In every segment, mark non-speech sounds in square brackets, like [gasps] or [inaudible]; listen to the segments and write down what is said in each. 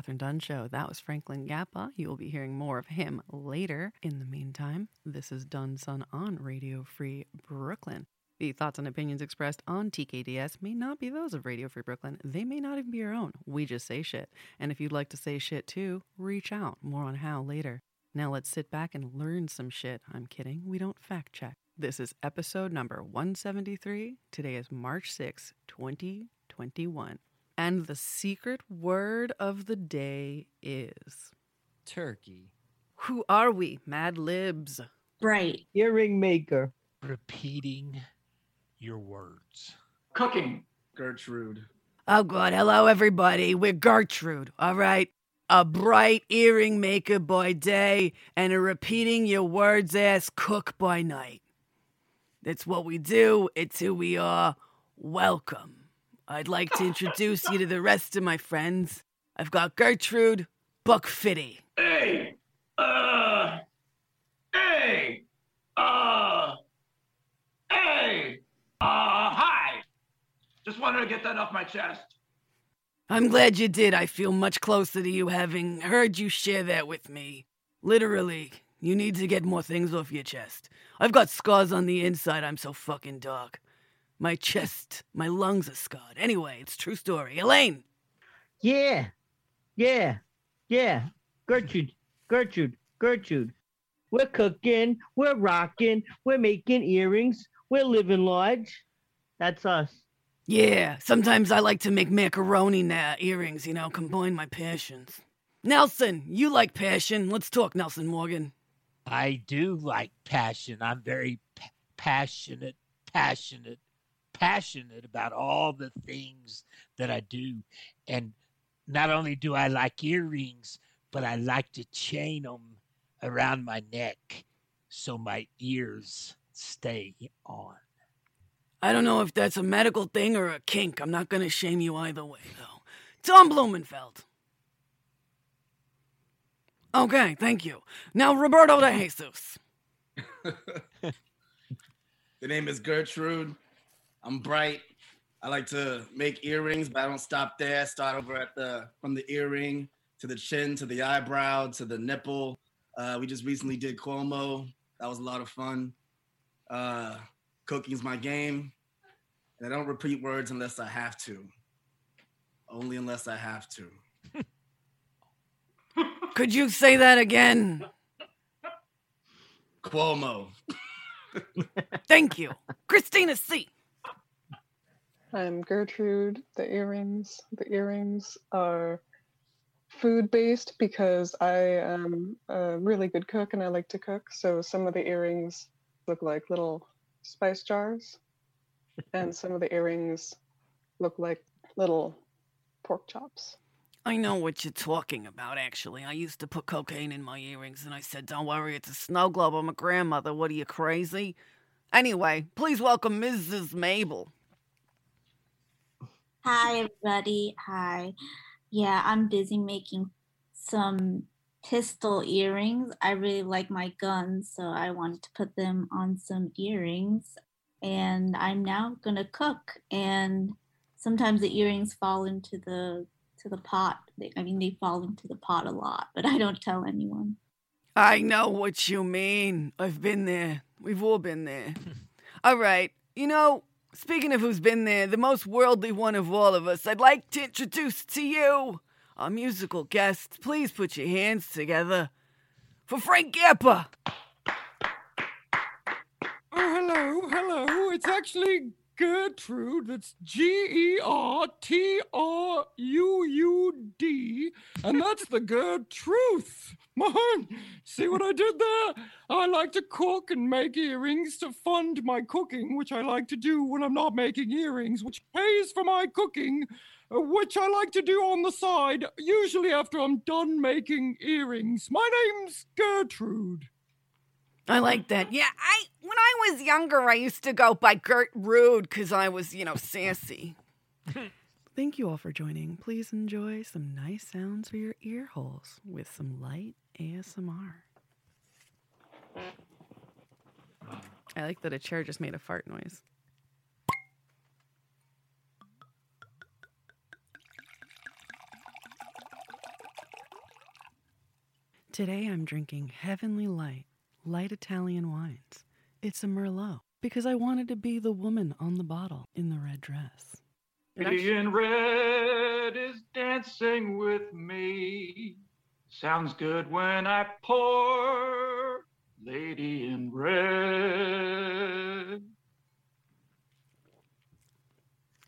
Catherine Dunn Show. That was Franklin Gappa. You will be hearing more of him later. In the meantime, this is Dunn Son on Radio Free Brooklyn. The thoughts and opinions expressed on TKDS may not be those of Radio Free Brooklyn. They may not even be your own. We just say shit. And if you'd like to say shit too, reach out. More on how later. Now let's sit back and learn some shit. I'm kidding. We don't fact check. This is episode number 173. Today is March 6, 2021. And the secret word of the day is Turkey. Who are we, Mad Libs? Bright. Earring maker. Repeating your words. Cooking. Gertrude. Oh, God. Hello, everybody. We're Gertrude, all right? A bright earring maker by day and a repeating your words ass cook by night. That's what we do. It's who we are. Welcome. I'd like to introduce you to the rest of my friends. I've got Gertrude Buckfitty. Hey. Uh. Hey. Uh. Hey. Uh. Hi. Just wanted to get that off my chest. I'm glad you did. I feel much closer to you having heard you share that with me. Literally, you need to get more things off your chest. I've got scars on the inside. I'm so fucking dark. My chest, my lungs are scarred. Anyway, it's true story. Elaine. Yeah. Yeah. Yeah. Gertrude. Gertrude. Gertrude. We're cooking. We're rocking. We're making earrings. We're living large. That's us. Yeah, sometimes I like to make macaroni now earrings, you know, combine my passions. Nelson, you like passion. Let's talk, Nelson Morgan. I do like passion. I'm very p- passionate, passionate, passionate about all the things that I do. And not only do I like earrings, but I like to chain them around my neck so my ears stay on. I don't know if that's a medical thing or a kink. I'm not going to shame you either way, though. Tom Blumenfeld. Okay, thank you. Now, Roberto de Jesus. [laughs] The name is Gertrude. I'm bright. I like to make earrings, but I don't stop there. I start over at the from the earring to the chin to the eyebrow to the nipple. Uh, we just recently did Cuomo. That was a lot of fun. Uh, cooking's my game, and I don't repeat words unless I have to. Only unless I have to. [laughs] Could you say that again? Cuomo. [laughs] Thank you. Christina C. I'm Gertrude. The earrings, the earrings are food based because I am a really good cook and I like to cook. So some of the earrings look like little spice jars, and some of the earrings look like little pork chops. I know what you're talking about, actually. I used to put cocaine in my earrings, and I said, Don't worry, it's a snow globe. I'm a grandmother. What are you, crazy? Anyway, please welcome Mrs. Mabel. Hi, everybody. Hi. Yeah, I'm busy making some pistol earrings. I really like my guns, so I wanted to put them on some earrings. And I'm now gonna cook. And sometimes the earrings fall into the to the pot. I mean, they fall into the pot a lot, but I don't tell anyone. I know what you mean. I've been there. We've all been there. [laughs] all right. You know, speaking of who's been there, the most worldly one of all of us, I'd like to introduce to you our musical guest. Please put your hands together for Frank Gappa. Oh, hello, hello. It's actually Gertrude. That's G E R T R U U D. And that's the Gertruth. See what I did there? I like to cook and make earrings to fund my cooking, which I like to do when I'm not making earrings, which pays for my cooking, which I like to do on the side, usually after I'm done making earrings. My name's Gertrude. I like that. Yeah, I when I was younger, I used to go by Gert Rude because I was, you know, sassy. Thank you all for joining. Please enjoy some nice sounds for your ear holes with some light ASMR. I like that a chair just made a fart noise. Today I'm drinking Heavenly Light light Italian wines. It's a Merlot because I wanted to be the woman on the bottle in the red dress. Lady in red is dancing with me. Sounds good when I pour. Lady in red.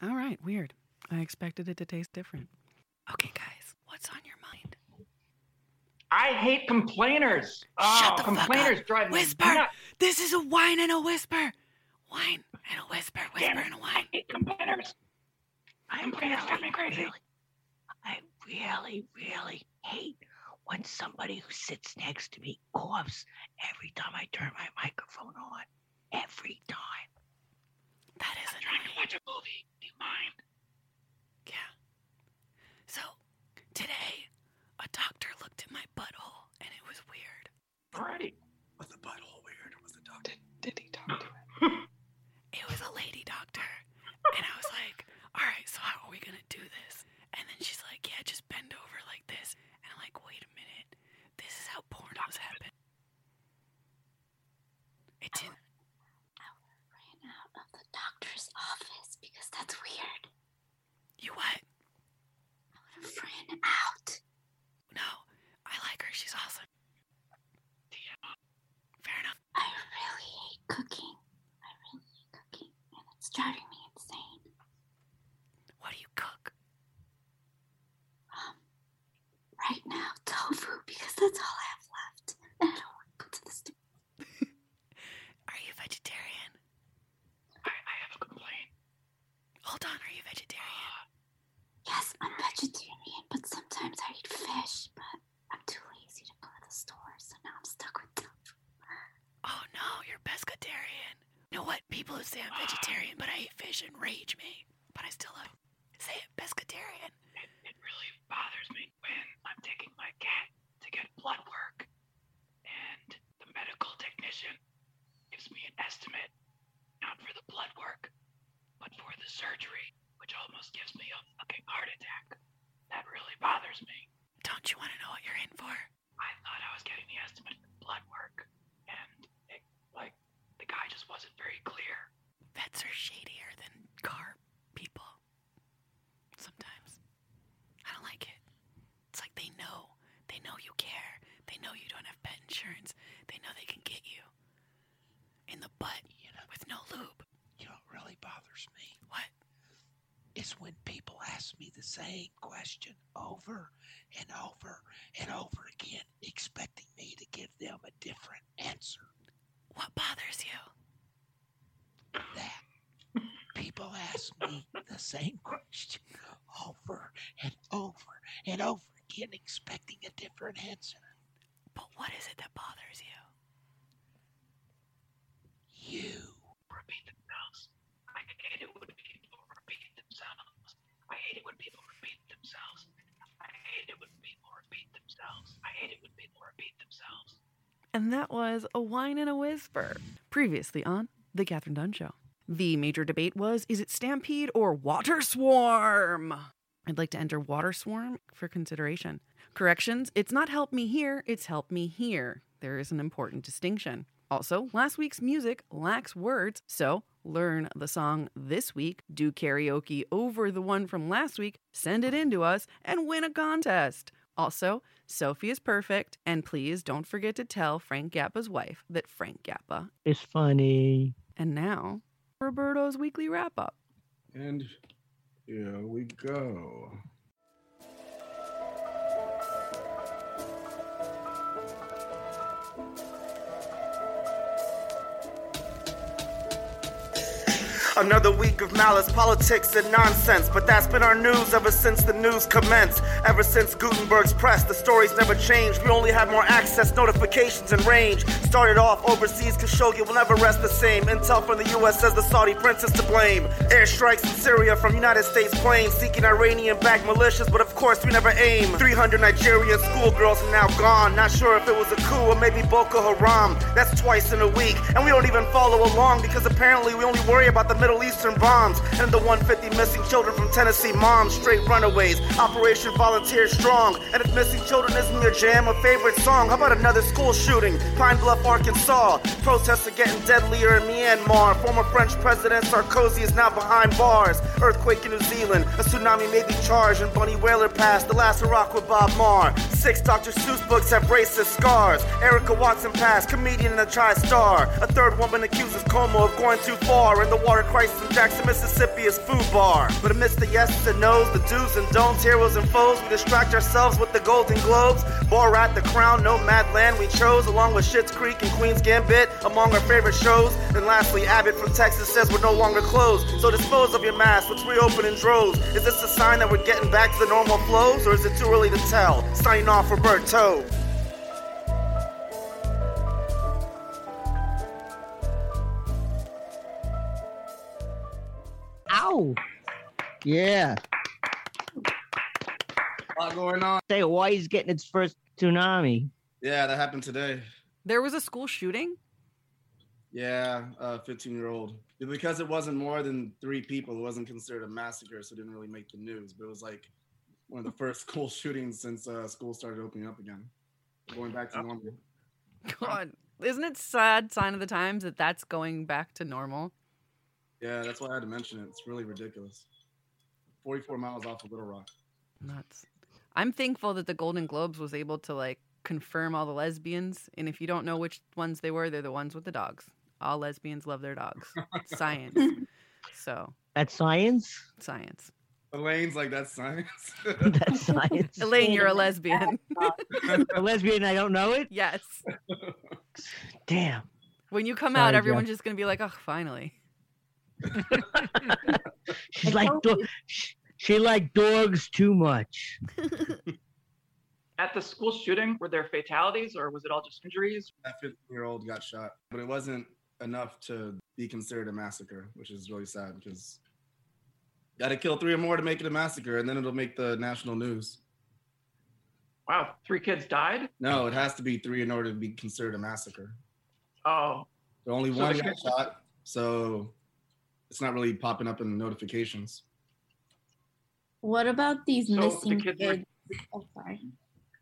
All right, weird. I expected it to taste different. Okay, guys, what's on your mind? I hate complainers. Oh, Shut the fuck complainers up. drive me Whisper. nuts. This is a wine and a whisper. Wine and a whisper, whisper Damn it. and a I wine. hate complainers. I'm Complainers drive me crazy. Really, I really, really hate when somebody who sits next to me coughs every time I turn my microphone on. Every time. That is a Trying to annoying. watch a movie. Do you mind? Yeah. So, today, a doctor looked at my butthole and it was weird. Great. Was the butthole weird? Was the doctor? Did, did he talk to it? [laughs] It was a lady doctor. And I was like, all right, so how are we going to do this? And then she's like, yeah, just bend over like this. And I'm like, wait a minute. This is how pornos happen. It didn't. Ran out of the doctor's office because that's weird. You what? I would have ran out. No, I like her. She's awesome. Fair enough. I really hate cooking. I really hate cooking, and it's driving me insane. What do you cook? Um, right now, tofu because that's all I have left, and I don't want to go to the store. [laughs] Are you vegetarian? I, I have a complaint. Hold on, are you vegetarian? Yes, I'm vegetarian, but sometimes I eat fish, but I'm too lazy to go to the store, so now I'm stuck with tofu. Oh no, you're pescatarian. You know what? People who say I'm vegetarian but I eat fish enrage me. But I still love Say it, pescatarian. It, it really bothers me when I'm taking my cat to get blood work and the medical technician gives me an estimate, not for the blood work, but for the surgery, which almost gives me a fucking heart attack. That really bothers me. Don't you want to know what you're in for? I thought I was getting the estimate for blood work, and it, like, the guy just wasn't very clear. Vets are shadier than car people. Sometimes. I don't like it. It's like they know. They know you care. They know you don't have pet insurance. They know they can get you in the butt You know, with no lube. you know what really bothers me? What? Is when people ask me the same question over and over and over again, expecting me to give them a different answer. What bothers you? that people ask me the same question over and over and over again, But what is it that bothers you? You. Repeat themselves. I hate it when people repeat themselves. I hate it when people repeat themselves. I hate it when people repeat themselves. I hate it when people repeat themselves. And that was A Wine and a Whisper. Previously on The Catherine Dunn Show. The major debate was is it Stampede or Water Swarm? I'd like to enter Water Swarm for consideration. Corrections, it's not Help Me Here, it's Help Me Here. There is an important distinction. Also, last week's music lacks words, so learn the song this week, do karaoke over the one from last week, send it in to us, and win a contest. Also, Sophie is perfect, and please don't forget to tell Frank Gappa's wife that Frank Gappa. It's funny. And now, Roberto's weekly wrap up. And here we go. Another week of malice, politics, and nonsense. But that's been our news ever since the news commenced. Ever since Gutenberg's press, the stories never changed. We only had more access, notifications, and range. Started off overseas, Khashoggi will never rest the same. Intel from the US says the Saudi prince is to blame. Airstrikes in Syria from United States planes, seeking Iranian backed militias, but of course we never aim. 300 Nigerian schoolgirls are now gone. Not sure if it was a coup or maybe Boko Haram. That's twice in a week, and we don't even follow along because apparently we only worry about the Middle Eastern bombs, and the 150 missing children from Tennessee moms, straight runaways. Operation Volunteer Strong. And if missing children isn't your jam a favorite song, how about another school shooting? Pine Bluff, Arkansas. Protests are getting deadlier in Myanmar. Former French President Sarkozy is now behind bars. Earthquake in New Zealand. A tsunami may be charged, and Bunny Wailer passed the last Iraq with Bob Marr. Six Dr. Seuss books have racist scars. Erica Watson passed, comedian and a tri star. A third woman accuses Cuomo of going too far. And the water crisis in Jackson, Mississippi is food bar. But amidst the yeses and nos, the do's and don'ts, heroes and foes, we distract ourselves with the Golden Globes. Borat, The Crown, Nomadland we chose, along with Schitt's Creek and Queen's Gambit, among our favorite shows. And lastly, Abbott from Texas says we're no longer closed. So dispose of your mask, let's reopen in droves. Is this a sign that we're getting back to the normal flows, or is it too early to tell? Signing off, Roberto. Ow. Yeah. A lot going on. Say Hawaii's getting its first tsunami. Yeah, that happened today. There was a school shooting? Yeah, uh, 15 year old. Because it wasn't more than three people, it wasn't considered a massacre, so it didn't really make the news. But it was like one of the first [laughs] school shootings since uh, school started opening up again, going back to normal. God, isn't it sad sign of the times that that's going back to normal? Yeah, that's why I had to mention it. It's really ridiculous. 44 miles off of Little Rock. Nuts. I'm thankful that the Golden Globes was able to like confirm all the lesbians, and if you don't know which ones they were, they're the ones with the dogs. All lesbians love their dogs. [laughs] Science. So That's science. science. Elaine's like, that's science. [laughs] That's science. Elaine, you're a lesbian. a lesbian. I don't know it. yes. Damn. When you come Sorry, out, Jeff. everyone's just gonna be like, "Oh, finally." [laughs] She's like do- sh- she like dogs too much. At the school shooting, were there fatalities or was it all just injuries? that 15 year old got shot, but it wasn't enough to be considered a massacre, which is really sad because got to kill three or more to make it a massacre, and then it'll make the national news. Wow, three kids died? No, it has to be three in order to be considered a massacre. Oh, So only So one got kids- shot, so it's not really popping up in the notifications. What about these So the missing kids were- Oh, sorry.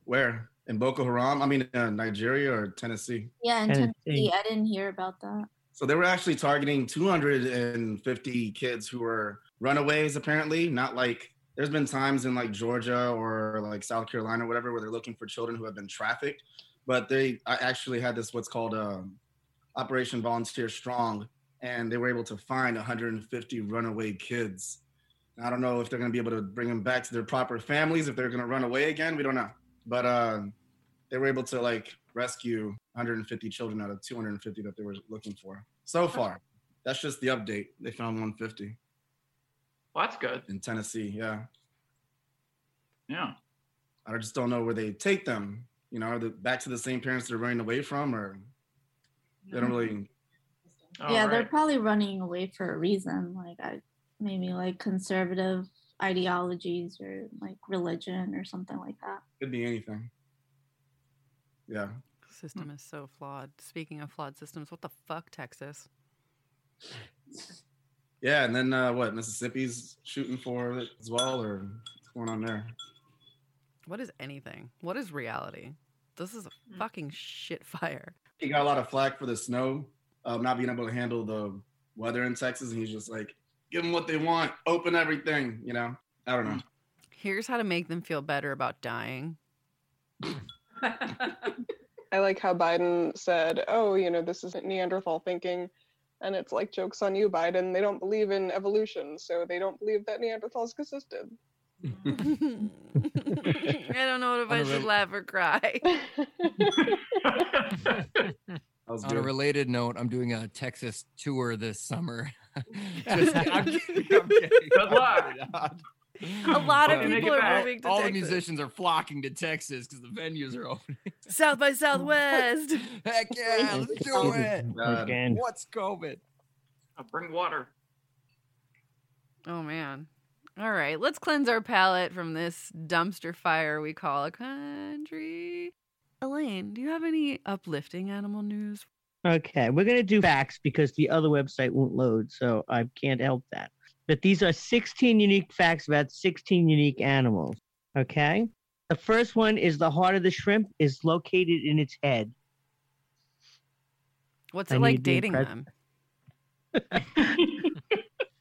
Where in Boko Haram? I mean, uh, Nigeria or Tennessee? Yeah, in Tennessee. Tennessee. I didn't hear about that. So they were actually targeting 250 kids who were runaways, apparently. Not like there's been times in like Georgia or like South Carolina or whatever where they're looking for children who have been trafficked. But they I actually had this what's called um, Operation Volunteer Strong, and they were able to find 150 runaway kids. I don't know if they're going to be able to bring them back to their proper families, if they're going to run away again. We don't know. But uh, they were able to like rescue 150 children out of 250 that they were looking for so far. That's just the update. They found 150 well, that's good. in Tennessee. Yeah, Yeah. I just don't know where they take them. You know, are they back to the same parents they're running away from, or they don't really. All yeah, they're probably running away for a reason. Like I maybe like conservative ideologies or like religion or something like that. Could be anything. Yeah, System is so flawed. Speaking of flawed systems, what the fuck, Texas? yeah, and then uh, what? Mississippi's shooting for it as well, or what's going on there? What is anything? What is reality? This is a fucking shit fire. He got a lot of flack for the snow, not being able to handle the weather in Texas, and he's just like, give them what they want, open everything. You know, I don't know. Mm. Here's how to make them feel better about dying. [laughs] I like how Biden said, "Oh, you know, this isn't Neanderthal thinking," and it's like jokes on you, Biden. They don't believe in evolution, so they don't believe that Neanderthals existed. [laughs] [laughs] I don't know if I should laugh or cry. That was On a related note, I'm doing a Texas tour this summer. [laughs] Just, [laughs] I'm [laughs] kidding, I'm kidding. Good luck. A lot of Hope people are back. moving to All the musicians are flocking to Texas because the venues are opening. South by Southwest. Heck yeah, let's do it. God. Again. What's COVID? I'll bring water. Oh man. All right, let's cleanse our palate from this dumpster fire we call a country. Elaine, do you have any uplifting animal news? Okay, we're gonna do facts because the other website won't load, so I can't help that. But these are 16 unique facts about 16 unique animals. Okay. The first one is the heart of the shrimp is located in its head. What's I it like dating impres- them? [laughs]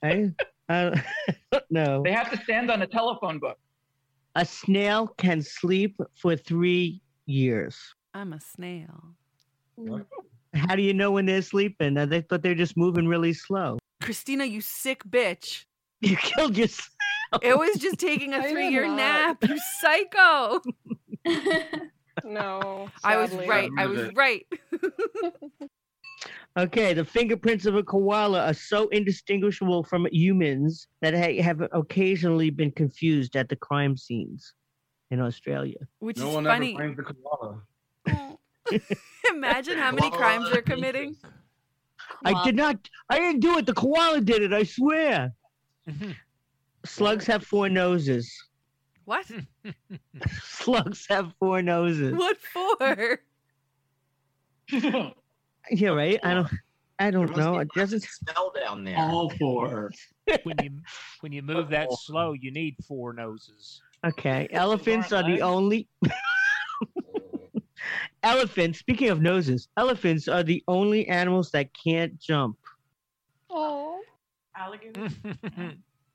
I, I don't [laughs] know. They have to stand on a telephone book. A snail can sleep for three years. I'm a snail. [laughs] How do you know when they're sleeping? Uh, They thought they're just moving really slow. Christina, you sick bitch. [laughs] You killed yourself. It was just taking a three year nap. You psycho. [laughs] No. I was right. I was right. Okay, the fingerprints of a koala are so indistinguishable from humans that ha- have occasionally been confused at the crime scenes in Australia. Which No is one funny. ever framed the koala. [laughs] Imagine how many crimes they're committing. I did not. I didn't do it. The koala did it. I swear. Mm-hmm. Slugs have four noses. What? [laughs] Slugs have four noses. What for? [laughs] Yeah, right. I don't. I don't know. It doesn't. smell down there. All four. when you when you move that slow, you need four noses. Okay. Elephants are the only. [laughs] elephants. Speaking of noses, elephants are the only animals that can't jump. Oh. Alligators.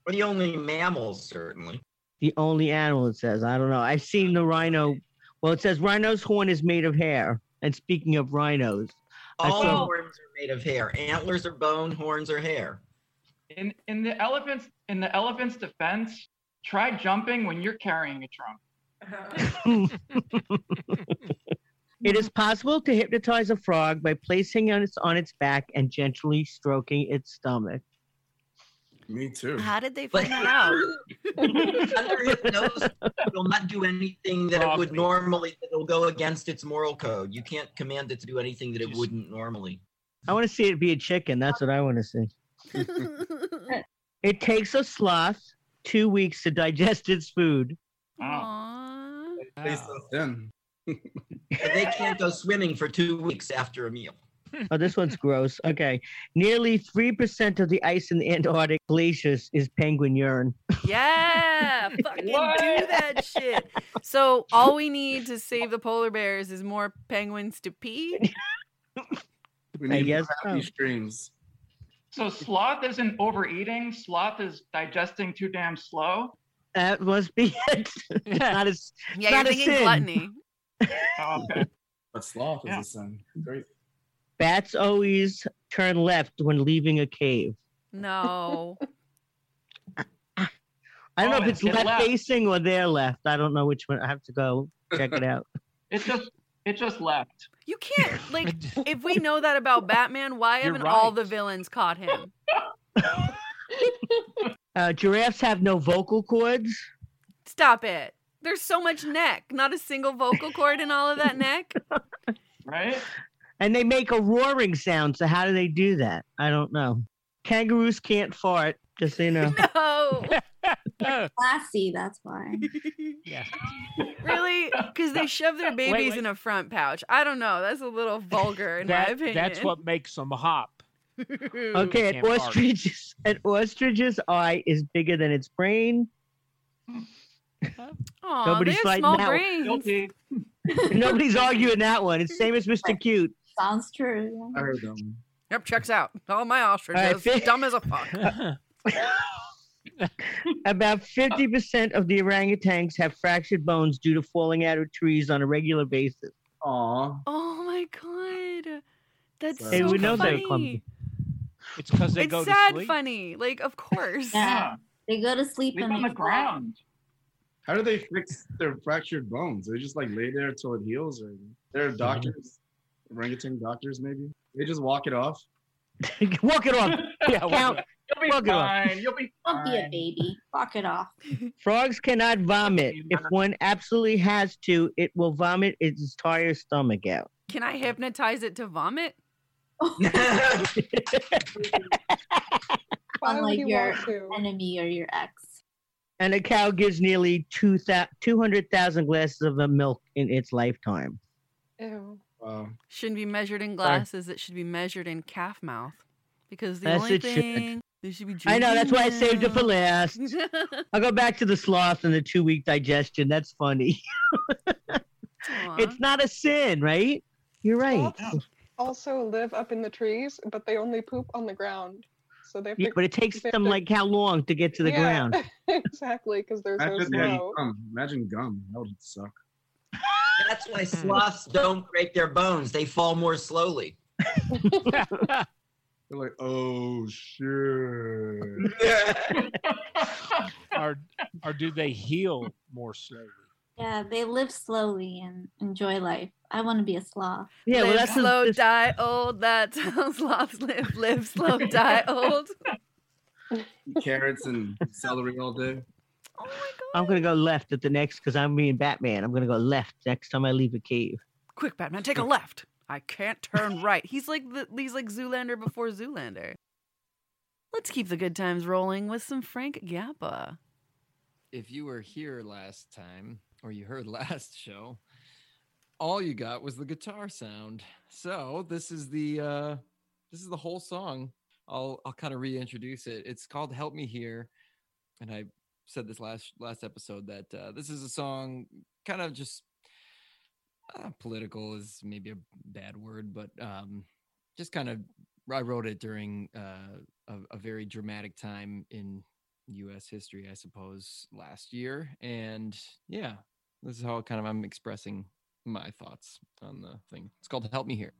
We're the only mammals, certainly. The only animal it says. I don't know. I've seen the rhino. Well, it says rhino's horn is made of hair. And speaking of rhinos, All saw- horns are made of hair. Antlers are bone, horns are hair. In in the elephants in the elephant's defense, try jumping when you're carrying a trunk. [laughs] it is possible to hypnotize a frog by placing on its on its back and gently stroking its stomach. Me too. How did they find that out? [laughs] Under hypnosis, it will not do anything that it would Coffee. normally. It'll go against its moral code. You can't command it to do anything that it wouldn't normally. I want to see it be a chicken. That's what I want to see. [laughs] It takes a sloth two weeks to digest its food. Aww. Tastes so thin. But they can't go swimming for two weeks after a meal. Oh, this one's gross. Okay. Nearly 3% of the ice in the Antarctic glaciers is penguin urine. Yeah, [laughs] fucking do that shit. So all we need to save the polar bears is more penguins to pee. [laughs] We I need guess happy so. streams. So sloth isn't overeating. Sloth is digesting too damn slow. That must be it. [laughs] It's not as, Yeah, not you're a thinking sin. gluttony. [laughs] Oh, okay. But sloth Yeah. is a sin. Great. Bats always turn left when leaving a cave. No. [laughs] I don't know Oh, if it's it- it left, left. facing or they're left. I don't know which one. I have to go check it out. It just it just left. You can't [laughs] like if we know that about Batman, why You're haven't all the villains caught him? [laughs] Uh, giraffes have no vocal cords. Stop it. There's so much neck, not a single vocal cord in all of that neck. [laughs] Right? And they make a roaring sound. So how do they do that? I don't know. Kangaroos can't fart. Just so you know. No. [laughs] Classy, that's why. yeah. [laughs] Really? Because they shove their babies wait. in a front pouch. I don't know. That's a little [laughs] vulgar in my opinion. that's what makes them hop. Okay, an ostrich's an ostrich's eye is bigger than its brain. Aw, Nobody's they have fighting small that brains. Guilty. Nobody's arguing that one. It's same as Mr. Cute. Sounds true. I heard them. Yep, checks out. All my ostriches, All right, dumb as a fuck. [laughs] About 50% of the orangutans have fractured bones due to falling out of trees on a regular basis. Aw. Oh my god, that's Hey, so we know they're clumsy. It's because they It's go sad to sleep. funny. Like, of course. Yeah. They go to sleep Sleep and on they the fall. ground. How do they fix their fractured bones? They just like lay there till it heals, or they're mm-hmm. doctors, orangutan doctors, maybe. They just walk it off. [laughs] Walk it off. [laughs] Yeah, Count. You'll be Walk it off. fine. You'll be Don't be a baby. Walk it off. [laughs] Frogs cannot vomit. If one absolutely has to, it will vomit its entire stomach out. Can I hypnotize it to vomit? [laughs] [laughs] Why would Unlike you your enemy or your ex. And a cow gives nearly two 200,000 glasses of the milk in its lifetime. Ew. Wow. Shouldn't be measured in glasses. It should be measured in calf mouth. Because the Yes, only thing should. Thing they should be I know. That's why I saved it for last. [laughs] I'll go back to the sloth and the two week digestion. That's funny. [laughs] It's not a sin, right? You're right. Sloths also live up in the trees, but they only poop on the ground. So they have Yeah, to, but it takes them to- like how long to get to the Yeah, ground? [laughs] exactly, because they're so Imagine, slow. gum. Imagine gum. That would suck. That's why sloths don't break their bones. They fall more slowly. They're like, oh shit. [laughs] or [laughs] or do they heal more slowly? Yeah, they live slowly and enjoy life. I want to be a sloth. Yeah, well, live that's slow, this- die old. That's [laughs] how sloths live. Live slow, die old. Carrots and celery all day. Oh my god! I'm gonna go left at the next because I'm being Batman. I'm gonna go left next time I leave a cave. Quick, Batman, take a left. I can't turn right. He's like the, he's like Zoolander before Zoolander. Let's keep the good times rolling with some Frank Zappa. if you were here last time or you heard [laughs] last show, all you got was the guitar sound. So this is the uh this is the whole song. I'll I'll kind of reintroduce it. It's called Help Me Here. And I said this last last episode that uh, this is a song kind of just uh, political is maybe a bad word, but um just kind of I wrote it during uh, a, a very dramatic time in U.S. history, I suppose, last year, and yeah, this is how kind of I'm expressing my thoughts on the thing. It's called "Help Me Here."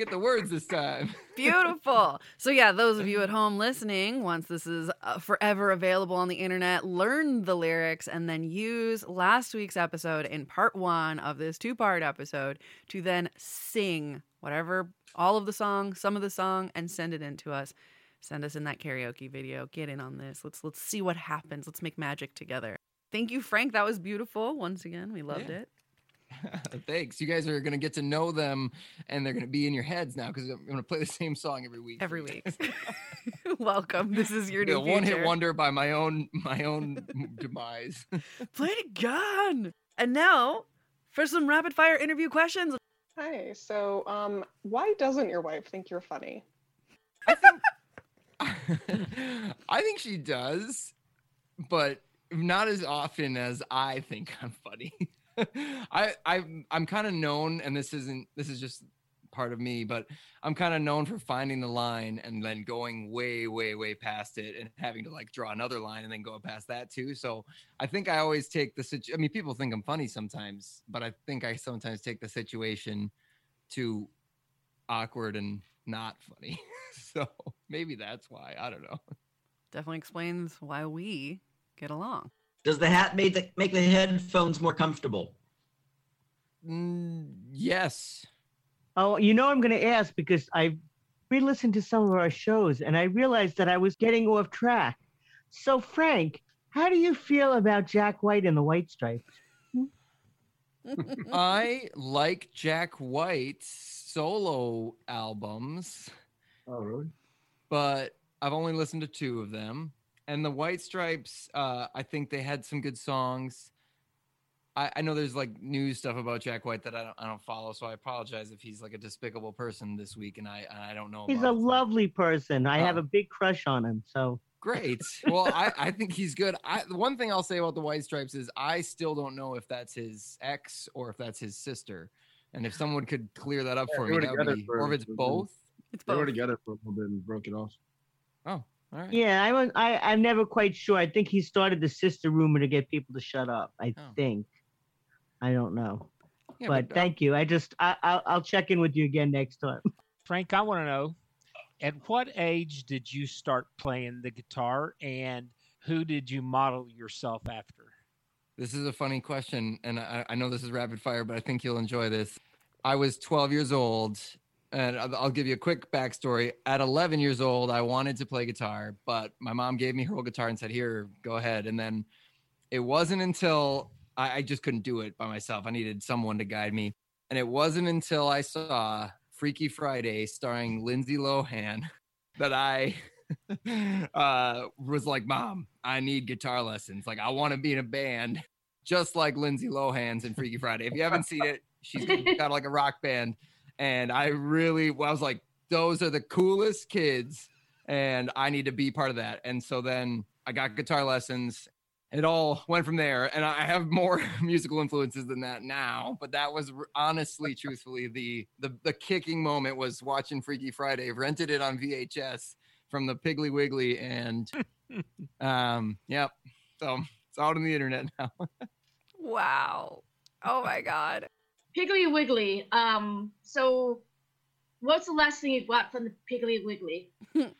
Get the words this time. [laughs] Beautiful. So, yeah, those of you at home listening, once this is uh, forever available on the internet, learn the lyrics and then use last week's episode in part one of this two part episode to then sing whatever, all of the song, some of the song, and send it in to us. Send us in that karaoke video. Get in on this. Let's let's see what happens. Let's make magic together. Thank you, Frank. That was beautiful. Once again, we loved Yeah. it. [laughs] Thanks. You guys are going to get to know them and they're going to be in your heads now because I'm going to play the same song every week. Every week. [laughs] [laughs] Welcome. This is your Be new a one hit wonder by my own my own demise. Play it again. And now for some rapid fire interview questions. Hi. So, um, why doesn't your wife think you're funny? I think she does, but not as often as I think I'm funny. I [laughs] I I'm kind of known, and this isn't this is just part of me, but I'm kind of known for finding the line and then going way way way past it and having to like draw another line and then go past that too. So I think I always take the situ- I mean, people think I'm funny sometimes, but I think I sometimes take the situation too awkward and not funny. [laughs] so maybe that's why. I don't know. Definitely explains why we get along. Does the hat make the, make the headphones more comfortable? Mm, yes. Oh, you know I'm going to ask because I re-listened to some of our shows and I realized that I was getting off track. So, Frank, how do you feel about Jack White and the White Stripes? [laughs] I like Jack White's solo albums. Oh, really? But I've only listened to two of them. And the White Stripes, uh, I think they had some good songs. I, I know there's like news stuff about Jack White that I don't, I don't follow, so I apologize if he's like a despicable person this week, and I I don't know. He's about a it. lovely person. I have Oh. a big crush on him. So, Great. Well, I, I think he's good. I, the one thing I'll say about the White Stripes is I still don't know if that's his ex or if that's his sister. And if someone could clear that up Yeah, for me, that would be, for- or if it's both. It's They were together for a little bit and broke it off. Oh, all right. yeah, I, was- I, I'm never quite sure. I think he started the sister rumor to get people to shut up. I Oh. think. I don't know. Yeah, but but, uh, thank you. I just, I, I'll, I'll check in with you again next time. [laughs] Frank, I want to know at what age did you start playing the guitar and who did you model yourself after? This is a funny question, and I, I know this is rapid fire, but I think you'll enjoy this. I was 12 years old, and I'll give you a quick backstory. At 11 years old, I wanted to play guitar, but my mom gave me her old guitar and said, "Here, go ahead." And then it wasn't until I, I just couldn't do it by myself. I needed someone to guide me, and it wasn't until I saw Freaky Friday starring Lindsay Lohan [laughs] that I [laughs] uh, was like, "Mom, I need guitar lessons. Like, I want to be in a band." just like Lindsay Lohan's in Freaky Friday. If you haven't seen it, she's got like a rock band. And I really, well, I was like, those are the coolest kids. And I need to be part of that. And so then I got guitar lessons. It all went from there. And I have more [laughs] musical influences than that now. But that was honestly, truthfully, the, the, the kicking moment was watching Freaky Friday, rented it on VHS from the Piggly Wiggly. And [laughs] um, yep. So it's out on the internet now. [laughs] Wow. Oh my God. Piggly Wiggly. Um, so what's the last thing you got from the Piggly Wiggly? [laughs]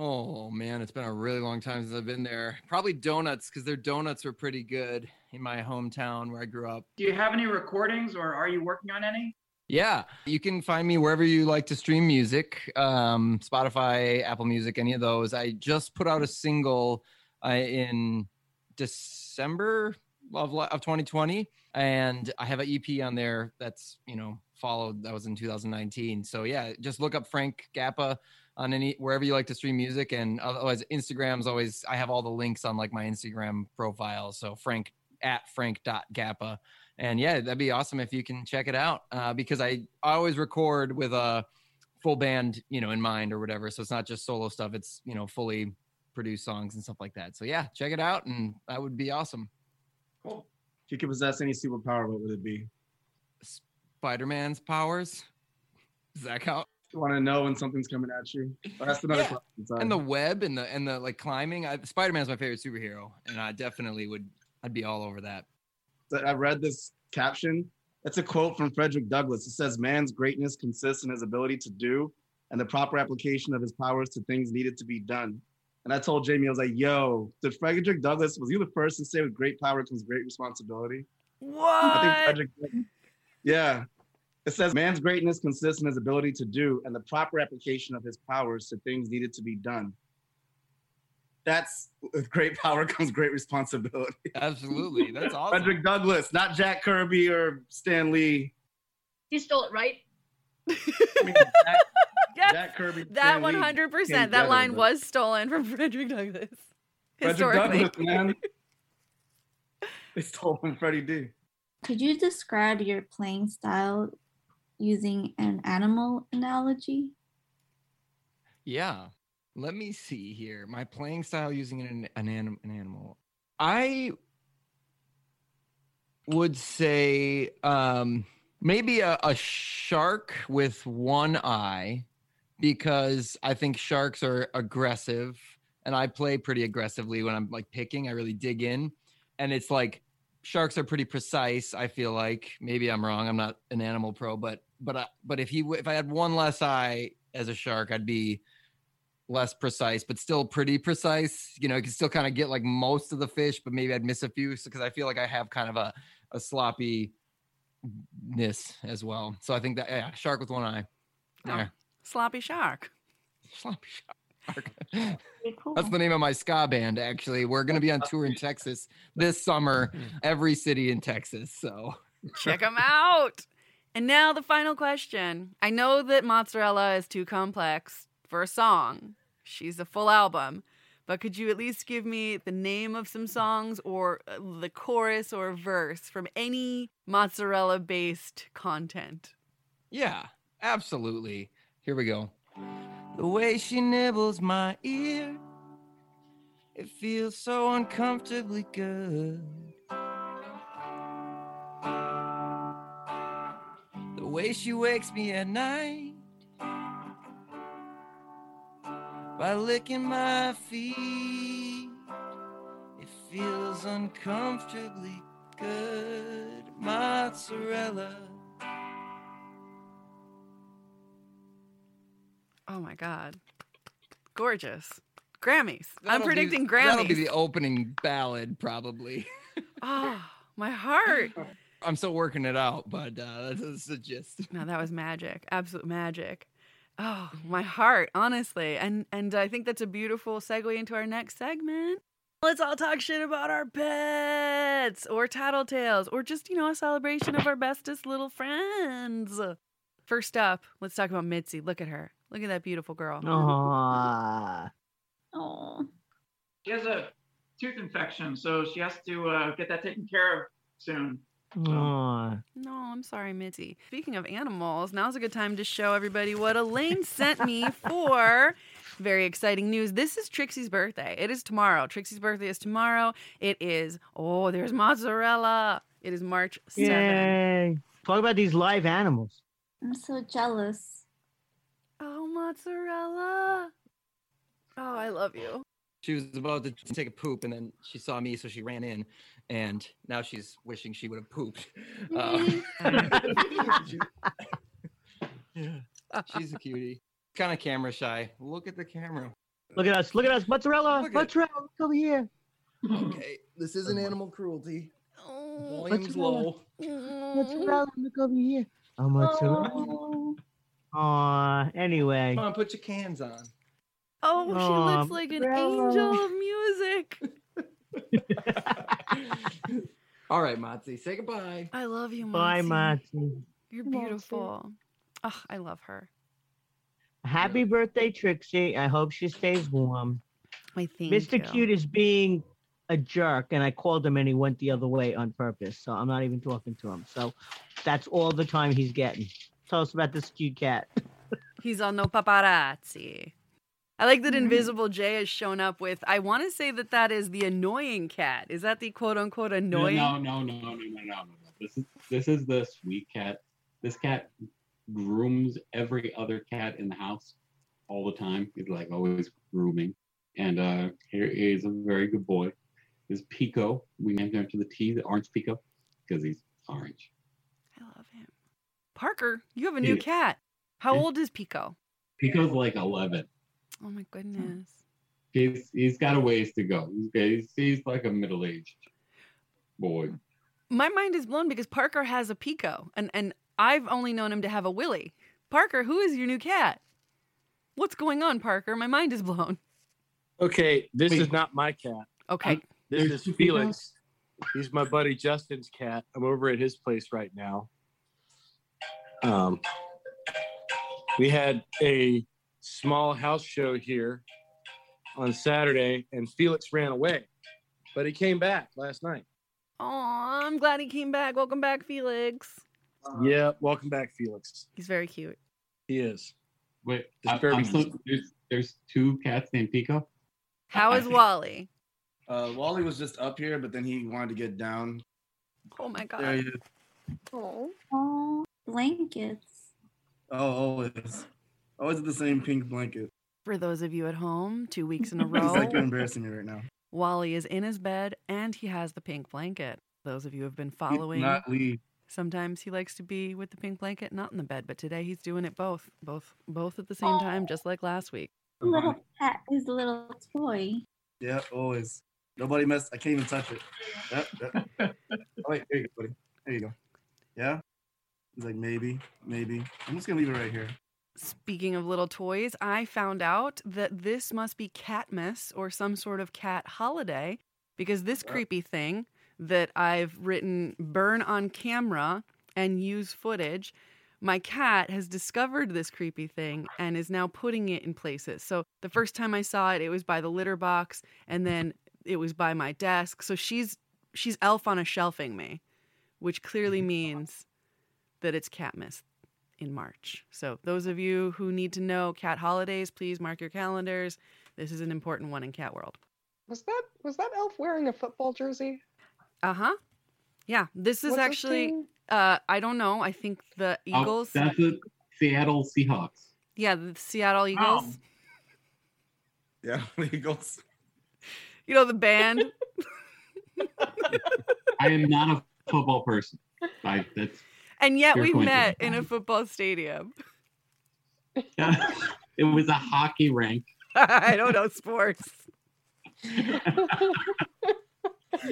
Oh man, it's been a really long time since I've been there. Probably donuts because their donuts were pretty good in my hometown where I grew up. Do you have any recordings or are you working on any? Yeah, you can find me wherever you like to stream music, um, Spotify, Apple Music, any of those. I just put out a single uh, in December of, of 2020, and I have an EP on there that's you know followed. That was in 2019. So yeah, just look up Frank Gappa on any wherever you like to stream music, and otherwise Instagram's always. I have all the links on like my Instagram profile. So Frank at frank.gappa and yeah that'd be awesome if you can check it out uh, because I, I always record with a full band you know in mind or whatever so it's not just solo stuff it's you know fully produced songs and stuff like that so yeah check it out and that would be awesome If you could possess any superpower, what would it be? spider-man's powers does that count You want to know when something's coming at you? Oh, that's another Yeah. question. sorry. and the web and the and the like climbing I, spider-man's my favorite superhero and i definitely would i'd be all over that I read this caption That's a quote from Frederick Douglass. It says, Man's greatness consists in his ability to do and the proper application of his powers to things needed to be done. And I told Jamie, I was like, yo, did Frederick Douglass, was you the first to say with great power comes great responsibility? I think What? Frederick, yeah. It says, man's greatness consists in his ability to do and the proper application of his powers to things needed to be done. That's with great power comes great responsibility. [laughs] Absolutely. That's awesome. Frederick Douglass, not Jack Kirby or Stan Lee. He stole it, right? Yes, Jack [laughs] Kirby. that 100%. That line but- was stolen from [laughs] Frederick Douglass. Frederick Douglass, man. [laughs] They stole from Freddie D. Could you describe your playing style using an animal analogy? Yeah. Let me see here. My playing style using an an, anim- an animal. I would say um maybe a, a shark with one eye because I think sharks are aggressive and I play pretty aggressively when I'm like picking. I really dig in. And it's like sharks are pretty precise, I feel like. Maybe I'm wrong. I'm not an animal pro, but but I, but if he if I had one less eye as a shark, I'd be less precise, but still pretty precise. You know, you can still kind of get like most of the fish, but maybe I'd miss a few because I feel like I have kind of a a sloppy ness as well. So I think that yeah, shark with one eye. Oh. Sloppy shark. Sloppy shark. That's the name of my ska band. Actually, we're gonna be on tour in Texas this summer. Every city in Texas. So Check them out. And now the final question. I know that mozzarella is too complex for a song. She's a full album. But could you at least give me the name of some songs or uh, the chorus or verse from any mozzarella based content? Yeah, absolutely. Here we go. The way she nibbles my ear, it feels so uncomfortably good. The way she wakes me at night by licking my feet, it feels uncomfortably good. Mozzarella. Oh my God. Gorgeous. Grammys. I'm That'll be- predicting That'll be the opening ballad, probably. oh, [laughs] my heart. I'm still working it out, but uh, that's, that's the gist. No, that was magic. Absolute magic. Oh, my heart, honestly. And and I think that's a beautiful segue into our next segment. Let's all talk shit about our pets or tattletales or just, you know, a celebration of our bestest little friends. First up, let's talk about Mitzi. Look at her. Look at that beautiful girl. Aww. [laughs] Oh. She has a tooth infection, so she has to uh, get that taken care of soon. Aww. No, I'm sorry, Mitzi. Speaking of animals, now's a good time to show everybody what Elaine sent me [laughs] for very exciting news. This is Trixie's birthday. It is tomorrow. Trixie's birthday is tomorrow. It is, oh, there's mozzarella. It is March 7th. Yay. Talk about these live animals. I'm so jealous. Oh, mozzarella. Oh, I love you. She was about to take a poop, and then she saw me, so she ran in, and now she's wishing she would have pooped. Uh, she- [laughs] she's a cutie. Kind of camera shy. Look at the camera. Look at us. Look at us. Mozzarella. Look at- Mozzarella. Look over here. Okay, this isn't animal cruelty. Oh, Volume's low. Mozzarella. Look over here. Oh, mozzarella. Oh. Aw. Anyway. Come on, put your cans on. Oh, she looks like an mozzarella. angel of [laughs] music. [laughs] All right, Motzi, say goodbye. I love you, Bye, Motzi. Matzi. You're Motzi. beautiful. Oh, I love her. Happy birthday, Trixie. I hope she stays warm. I think Mr. Cute is being a jerk, and I called him and he went the other way on purpose. So I'm not even talking to him. So that's all the time he's getting. Tell us about this cute cat. [laughs] He's on no paparazzi. I like that. Invisible J has shown up with. I want to say that that is the annoying cat. Is that the quote unquote annoying? No, no, no, no, no, no, no, no. This is this is the sweet cat. This cat grooms every other cat in the house all the time. He's like always grooming. And uh here is a very good boy. Is Pico. We named him after the T, the orange Pekoe, because he's orange. I love him. Parker, you have a new Yeah. cat. How Yeah. old is Pico? Pico's like 11. Oh my goodness. He's he's got a ways to go. He's he's, he's like a middle aged boy. My mind is blown because Parker has a Pico, and and I've only known him to have a Willie. Parker, who is your new cat? What's going on, Parker? My mind is blown. Okay, this is not my cat. Okay. This There's is two Felix. He's my buddy Justin's cat. I'm over at his place right now. Um, we had a small house show here on Saturday, and Felix ran away, but he came back last night. Oh, I'm glad he came back. Welcome back, Felix. Yeah, welcome back, Felix. He's very cute. He is. Wait, I, I'm so, there's there's two cats named Pico. How is Wally? Uh, Wally was just up here, but then he wanted to get down. Oh my god. There he god. is. Oh. Oh, blankets. Oh, always. Always the same pink blanket. For those of you at home, two weeks in a He's [laughs] row, like you're embarrassing me right now. Wally is in his bed and he has the pink blanket. Those of you who have been following, Not leave. sometimes he likes to be with the pink blanket, not in the bed. But today he's doing it both, both, both at the same time, just like last week. Little cat, his little toy. Yeah, always. Nobody mess. I can't even touch it. Yep, yep. [laughs] oh, wait, there you go, buddy. There you go. Yeah. He's like maybe, maybe. I'm just gonna leave it right here. Speaking of little toys, I found out that this must be Catmas or some sort of cat holiday because this creepy thing that I've written burn on camera and use footage, my cat has discovered this creepy thing and is now putting it in places. So the first time I saw it, it was by the litter box and then it was by my desk. So she's she's elf on a shelving me, which clearly [laughs] means that it's Catmas in March. So, those of you who need to know cat holidays, please mark your calendars. This is an important one in cat world. Was that was that elf wearing a football jersey? Uh huh. Yeah, this is What's actually. Uh, I don't know. I think the Oh, Eagles. that's the Seattle Seahawks. yeah, the Seattle Eagles. Yeah, Eagles. You know the band. [laughs] I am not a football person. I, that's and yet Pure we met in a football stadium. [laughs] it was a hockey rink. [laughs] I don't know sports. [laughs]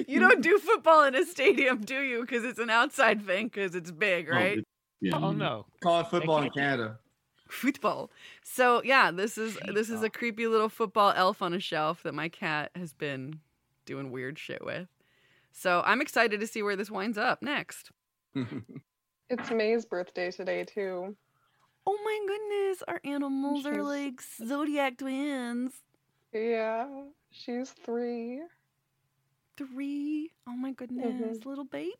you don't do football in a stadium, do you? Because it's an outside thing. Because it's big, oh, right? Yeah. Oh no. Call it football in Canada. football. So yeah, this is this is a creepy little football elf on a shelf that my cat has been doing weird shit with. So I'm excited to see where this winds up next. It's May's birthday today too. Oh my goodness, our animals are like zodiac twins. Yeah, she's three. Three. Oh my goodness, Mhm. little baby.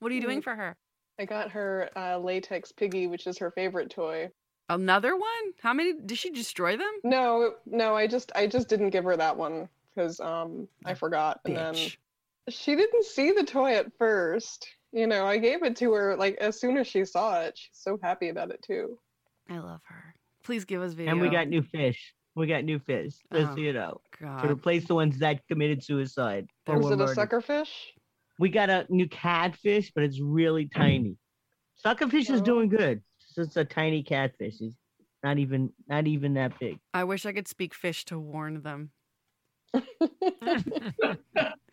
What are you doing Mhm. for her? I got her uh, latex piggy, which is her favorite toy. Another one? How many? Did she destroy them? No, no, I just I just didn't give her that one because um I forgot, and then she didn't see the toy at first. You know, I gave it to her like as soon as she saw it. She's so happy about it too. I love her. Please give us video. And we got new fish. We got new fish. Just Oh, so you know. God. To replace the ones that committed suicide. or Was were it a murdered. sucker fish? We got a new catfish, but it's really tiny. Suckerfish is oh. doing good. It's just a tiny catfish. It's not even not even that big. I wish I could speak fish to warn them. [laughs] [laughs] [laughs]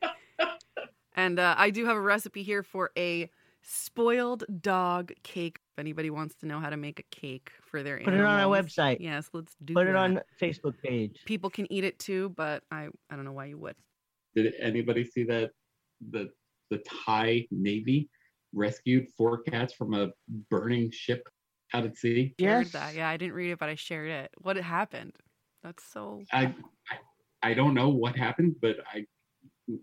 and uh, I do have a recipe here for a spoiled dog cake. If anybody wants to know how to make a cake for their Put it on our website. Yes, let's do it. Put it that. on Facebook page. People can eat it too, but I, I don't know why you would. Did anybody see that the the Thai Navy rescued four cats from a burning ship out at sea? Shared that. Yeah, I didn't read it, but I shared it. What happened? That's so. I, I I don't know what happened, but I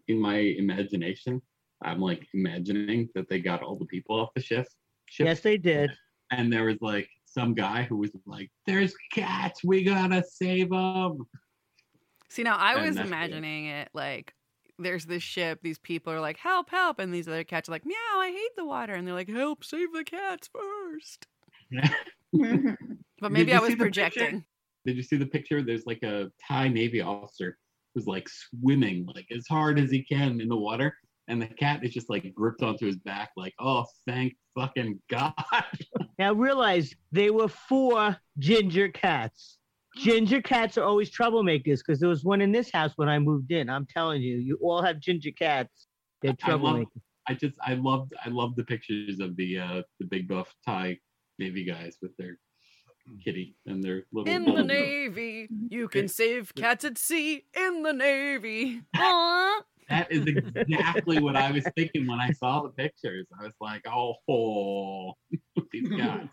in my imagination, I'm like imagining that they got all the people off the ship. ship Yes, they did. And there was like some guy who was like, "There's cats, we gotta save them." See, now I And was imagining it like there's this ship, these people are like, help, help. And these other cats are like, meow, I hate the water. And they're like, help, save the cats first. [laughs] But maybe I was see picture? projecting. Did you see the picture? There's like a Thai Navy officer who's like swimming like as hard as he can in the water, and the cat is just like gripped onto his back, like, oh, thank fucking [laughs] god. Now realize they were four ginger cats. Ginger cats are always troublemakers because there was one in this house when I moved in. I'm telling you, you all have ginger cats. They're I love, troublemakers. I just, I loved, I love the pictures of the uh the big buff Thai Navy guys with their kitty and their little. In the little- Navy, you can save cats at sea. In the Navy. Aw. That is exactly what I was thinking when I saw the pictures. I was like, oh, [laughs] these guys.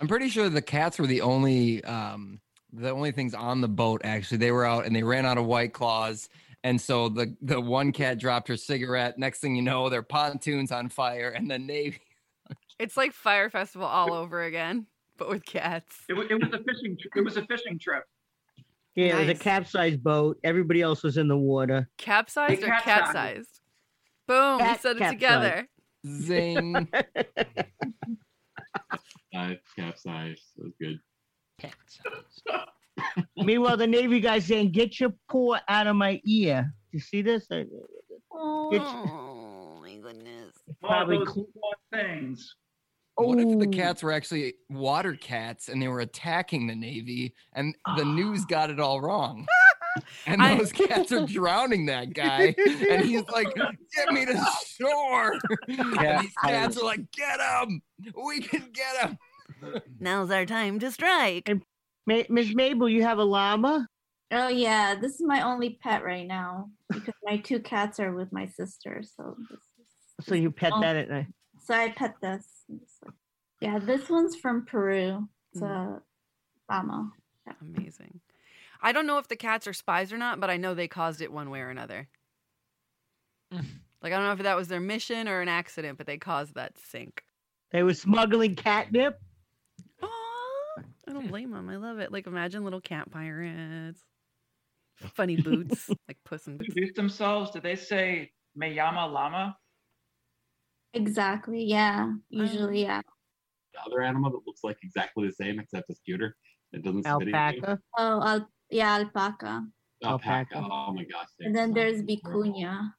I'm pretty sure the cats were the only um the only things on the boat actually. They were out and they ran out of white claws. And so the the one cat dropped her cigarette. Next thing you know, their pontoons on fire and the navy It's like Fire Festival all over again, but with cats. It, wa- it was a fishing. tr- It was a fishing trip. Yeah, it was a capsized boat. Everybody else was in the water. Capsized or cat capsized. sized? Boom, Cat we said it capsized. together. zing. [laughs] Uh, capsized. That was good. Meanwhile, the Navy guy's saying, "Get your paw out of my ear." You see this? I- Oh my goodness. Probably oh, those cl- claw things. What if the cats were actually water cats and they were attacking the navy and the news [gasps] got it all wrong? [laughs] And I- those cats are [laughs] drowning that guy, and he's like, "Get me to shore!" [laughs] and these cats are like, "Get him! We can get him!" Now's our time to strike. Ma- Miss Mabel, you have a llama? Oh yeah, this is my only pet right now because my two cats are with my sister. So this is, So you pet Oh. that at night. So I pet this. Like- Yeah, this one's from Peru. It's a mm. llama. Amazing. I don't know if the cats are spies or not, but I know they caused it one way or another. [laughs] like I don't know if that was their mission or an accident, but they caused that sink. They were smuggling catnip. Aw, I don't blame them. I love it. Like imagine little cat pirates, funny boots, [laughs] like Puss in Boots. Introduce themselves. Did they say Mayama Llama? Exactly. Yeah. Usually, um, yeah. The other animal that looks like exactly the same except it's cuter. It doesn't spit. Alpaca. Oh, al- yeah, alpaca. Alpaca. Oh my gosh. And then there's vicuña.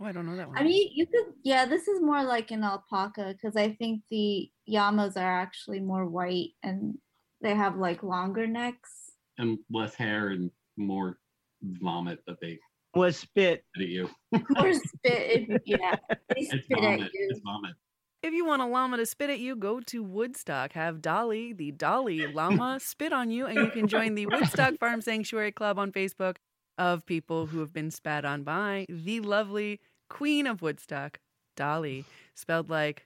Oh, I don't know that one. I mean, you could, yeah, this is more like an alpaca because I think the llamas are actually more white and they have like longer necks. and less hair and more vomit that they Was spit. spit at you. Or spit. Yeah. They It's spit at you. It's vomit. If you want a llama to spit at you, go to Woodstock. Have Dolly, the Dolly llama, spit on you, and you can join the Woodstock Farm Sanctuary Club on Facebook of people who have been spat on by the lovely Queen of Woodstock, Dolly, spelled like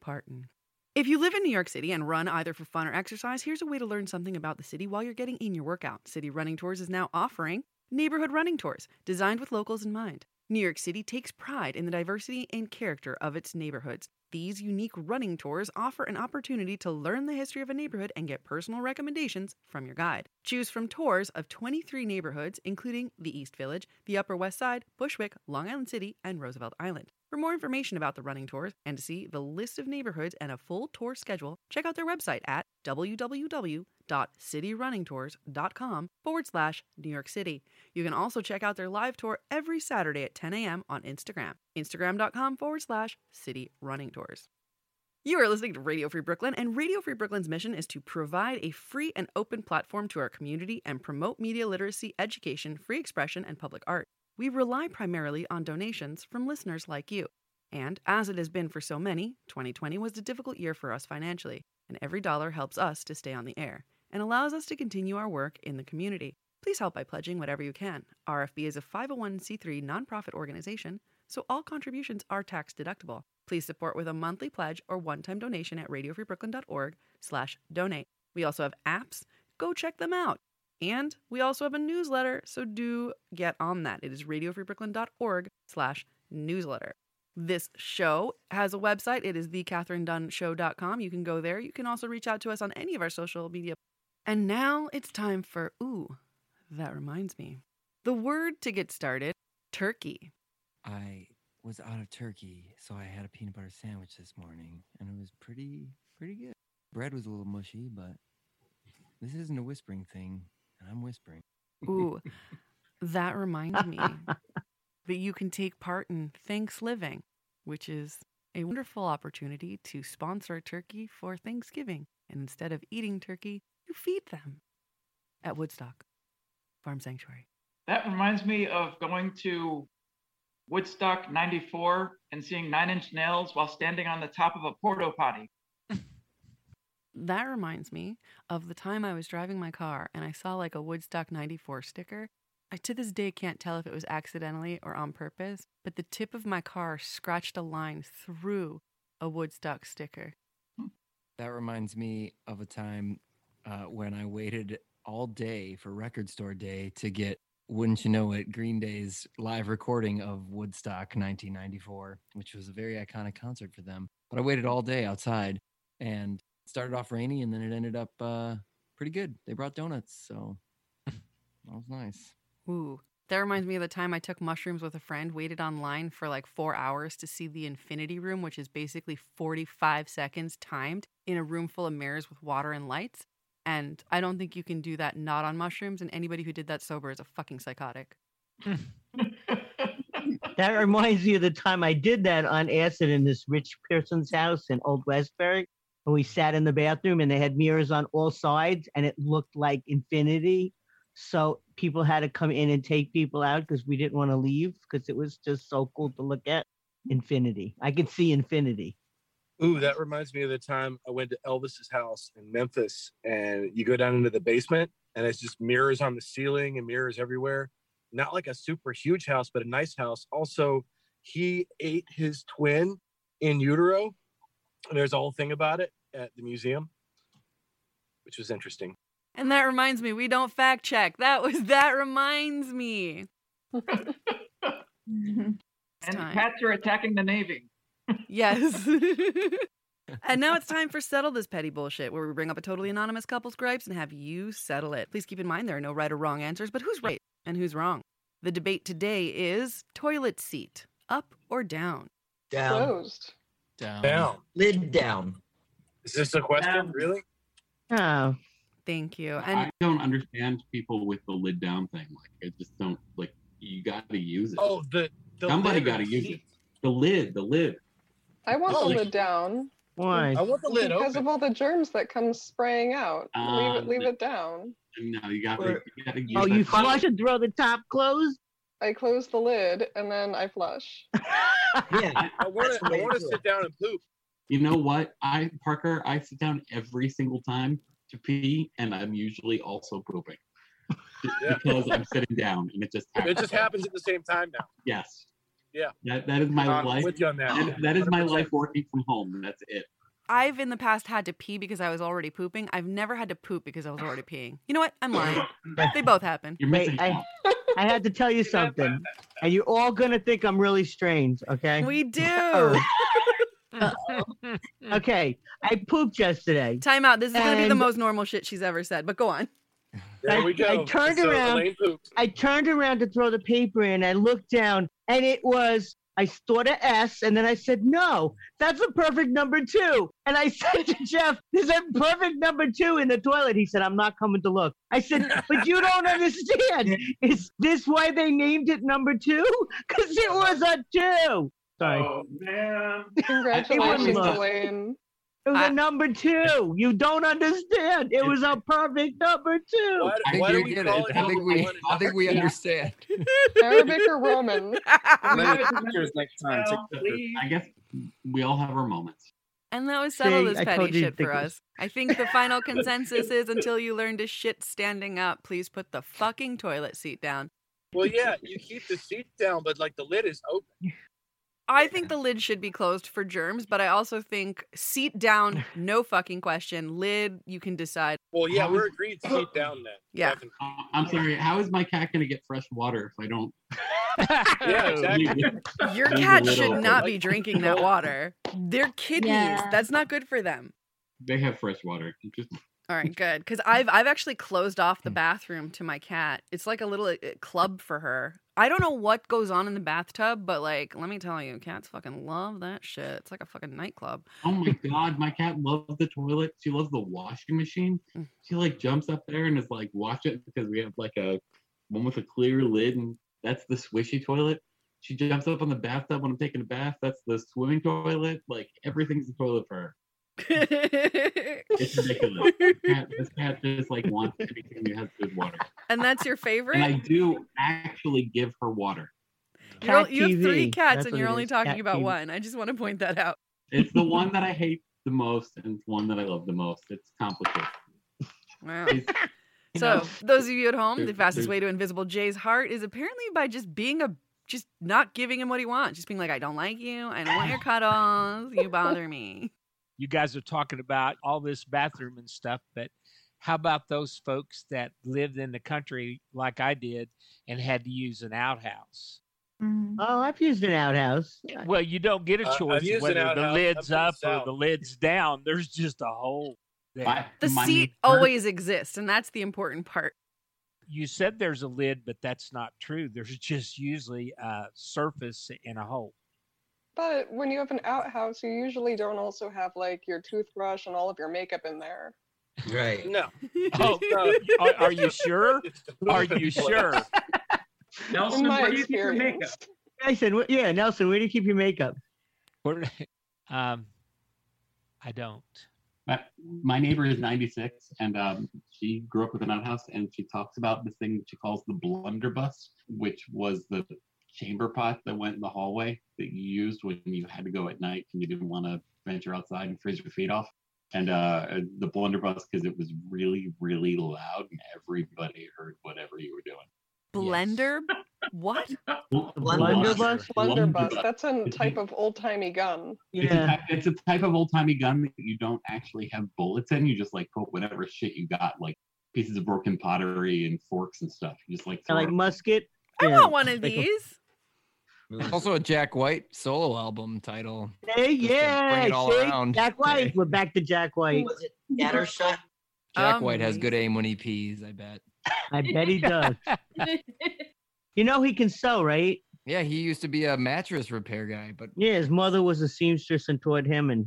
Parton. If you live in New York City and run either for fun or exercise, here's a way to learn something about the city while you're getting in your workout. City Running Tours is now offering neighborhood running tours designed with locals in mind. New York City takes pride in the diversity and character of its neighborhoods. These unique running tours offer an opportunity to learn the history of a neighborhood and get personal recommendations from your guide. Choose from tours of 23 neighborhoods, including the East Village, the Upper West Side, Bushwick, Long Island City, and Roosevelt Island. For more information about the running tours and to see the list of neighborhoods and a full tour schedule, check out their website at www.cityrunningtours.com forward slash New York City. You can also check out their live tour every Saturday at 10 a.m. on Instagram. Instagram.com forward slash City Running Tours. You are listening to Radio Free Brooklyn, and Radio Free Brooklyn's mission is to provide a free and open platform to our community and promote media literacy, education, free expression, and public art. We rely primarily on donations from listeners like you. And as it has been for so many, 2020 was a difficult year for us financially, and every dollar helps us to stay on the air and allows us to continue our work in the community. Please help by pledging whatever you can. RFB is a 501c3 nonprofit organization, so all contributions are tax deductible. Please support with a monthly pledge or one-time donation at radiofreebrooklyn.org slash donate. We also have apps. Go check them out. And we also have a newsletter, so do get on that. It is radiofreebrooklyn.org slash newsletter. This show has a website. It is thecatherinedunshow.com. You can go there. You can also reach out to us on any of our social media. And now it's time for, ooh, that reminds me. The word to get started, turkey. I was out of turkey, so I had a peanut butter sandwich this morning, and it was pretty pretty good. Bread was a little mushy, but this isn't a whispering thing, and I'm whispering. Ooh, [laughs] that reminds me. [laughs] that you can take part in Thanksgiving, which is a wonderful opportunity to sponsor a turkey for Thanksgiving. And instead of eating turkey, you feed them at Woodstock Farm Sanctuary. That reminds me of going to Woodstock 94 and seeing Nine Inch Nails while standing on the top of a porta potty. [laughs] That reminds me of the time I was driving my car and I saw like a Woodstock 94 sticker. I to this day can't tell if it was accidentally or on purpose, but the tip of my car scratched a line through a Woodstock sticker. That reminds me of a time uh, when I waited all day for Record Store Day to get, wouldn't you know it, Green Day's live recording of Woodstock 1994, which was a very iconic concert for them. But I waited all day outside and started off rainy and then it ended up uh, pretty good. They brought donuts, so that was nice. Ooh. That reminds me of the time I took mushrooms with a friend, waited online for like four hours to see the infinity room, which is basically 45 seconds timed in a room full of mirrors with water and lights. And I don't think you can do that not on mushrooms. And anybody who did that sober is a fucking psychotic. [laughs] That reminds me of the time I did that on acid in this rich person's house in Old Westbury. And we sat in the bathroom and they had mirrors on all sides and it looked like infinity. So people had to come in and take people out because we didn't want to leave because it was just so cool to look at. Infinity. I could see infinity. Ooh, that reminds me of the time I went to Elvis's house in Memphis, and you go down into the basement, and it's just mirrors on the ceiling and mirrors everywhere. Not like a super huge house, but a nice house. Also, he ate his twin in utero. There's a whole thing about it at the museum, which was interesting. And that reminds me, we don't fact check. That was that reminds me. [laughs] And cats are attacking the Navy. Yes. [laughs] and now it's time for Settle This Petty Bullshit, where we bring up a totally anonymous couple's gripes and have you settle it. Please keep in mind there are no right or wrong answers, but who's right and who's wrong? The debate today is toilet seat, up or down? Down. Closed. Down. Down. Lid down. Is this a question? Really? Oh. Thank you. I don't understand people with the lid down thing. Like, I just don't like. You got to use it. Oh, the, the Somebody got to use it. The lid, the lid. I want Oh, the lid down. Why? I want the lid because open. of all the germs that come spraying out. leave it ah, leave it down. No, you got to. Or- You got to oh, use Oh, you that- flush and throw the top closed? I close the lid and then I flush. [laughs] Yeah. I want to. I want to to sit down and poop. You know what? I Parker, I sit down every single time to pee, and I'm usually also pooping Yeah. because I'm sitting down, and it just happens. It just happens at the same time now. Yes. Yeah. That that is my I'm life. with you on that. That- that is my life working from home. That's it. I've in the past had to pee because I was already pooping. I've never had to poop because I was already peeing. You know what? I'm lying. [laughs] they both happen. You're Wait. I. [laughs] I had to tell you something, and you're all gonna think I'm really strange. Okay. We do. [laughs] Okay. I pooped yesterday. Time out. This is going to be the most normal shit she's ever said, but go on. There I- we go. I uh, turned So around. I turned around to throw the paper in. I looked down, and it was. I thought a S, and then I said, "No, that's a perfect number two. And I [laughs] said to Jeff, "There's a perfect number two in the toilet." He said, "I'm not coming to look." I said, "But you don't [laughs] understand. Is this why they named it number two? Because it was a two. Sorry, Oh man. Congratulations, look. Elaine. It was I- a number two. You don't understand. It was a perfect number two. Why, I think why do we get it. it I think we, one I think we understand. [laughs] Arabic or Roman? Maybe take pictures next time. Take Well, pictures. please. I guess we all have our moments. And that was settle See, this petty shit for us. I think the final consensus is until you learn to shit standing up, please put the fucking toilet seat down. Well, yeah, you keep the seat down, but like the lid is open. [laughs] I think the lid should be closed for germs, but I also think seat down, [laughs] no fucking question. Lid, you can decide. Well, yeah, How we're is- agreed seat down then. [laughs] Yeah. Definitely. Uh, I'm sorry. How is my cat going to get fresh water if I don't? Yeah, [laughs] exactly. Your cat should not be drinking that water. They're kidneys. Yeah. That's not good for them. They have fresh water. Just All right, good. Because I've I've actually closed off Hmm. the bathroom to my cat. It's like a little uh, club for her. I don't know what goes on in the bathtub, but like, let me tell you, cats fucking love that shit. It's like a fucking nightclub. Oh my god, my cat loves the toilet. She loves the washing machine. Mm. She like jumps up there and is like, watch it because we have like a one with a clear lid and that's the swishy toilet. She jumps up on the bathtub when I'm taking a bath. That's the swimming toilet. Like everything's a toilet for her. It's ridiculous. This [laughs] cat, this cat just like wants anything that has good water. and that's your And I do actually give her water. You're al- you have three cats That's and you're only is, talking cat about TV. one. I just want to point that out. It's the one that I hate the most, and it's one that I love the most. It's complicated. Wow. You So, know, those of you at home, the fastest way to Invisible Jay's heart is apparently by just being a just not giving him what he wants, just being like, I don't like you, I don't want your cuddles, you bother me. You guys are talking about all this bathroom and stuff, but how about those folks that lived in the country like I did and had to use an outhouse? Oh, I've used an outhouse. Well, you don't get a Uh, choice used an whether the lid's up up to the or the lid's down. There's just a hole there. The seat always exists, and that's the important part. You said there's a lid, but that's not true. There's just usually a surface in a hole. But when you have an outhouse, you usually don't also have like your toothbrush and all of your makeup in there. Right. No. Oh, [laughs] [laughs] are, are you sure? Are you [laughs] sure? Nelson, In my where do you keep your makeup? Nelson, yeah, Nelson, where do you keep your makeup? Where- um, I don't. My, my neighbor is 96, and um, she grew up with an outhouse, and she talks about this thing she calls the blunderbuss, which was the chamber pot that went in the hallway that you used when you had to go at night and you didn't want to venture outside and freeze your feet off. And uh, the blunderbuss, because it was really, really loud, and everybody heard whatever you were doing. Blender? What? Blunderbuss? Blunderbuss. That's a type of old timey gun. It's, a it's a type of old timey gun that you don't actually have bullets in. You just like put whatever shit you got, like pieces of broken pottery and forks and stuff. You just like I throw like musket. I Yeah, want one of like a- these. Also a Jack White solo album title. Hey, yeah, bring it all see? around. Jack White. We're back to Jack White. Was it Scattershot? Jack um, White has good aim when he pees, I bet. I bet he [laughs] does. You know he can sew, right? Yeah, he used to be a mattress repair guy, but Yeah, his mother was a seamstress and taught him, and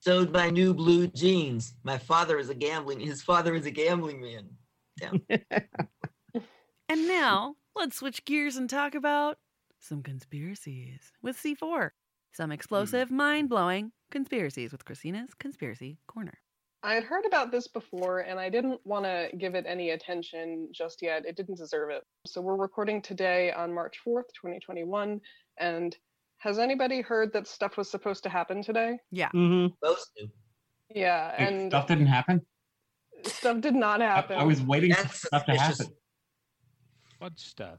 Sewed my new blue jeans. My father is a gambling. His father is a gambling man. Damn. [laughs] And now, let's switch gears and talk about some conspiracies with C4. Some explosive, mind blowing conspiracies with Christina's Conspiracy Corner. I had heard about this before and I didn't want to give it any attention just yet. It didn't deserve it. So we're recording today on March 4th, 2021. And has anybody heard that stuff was supposed to happen today? Yeah. Mm-hmm. Supposed to. Yeah. Hey, And stuff didn't happen. stuff did not happen. I was waiting for That's stuff to happen. What stuff?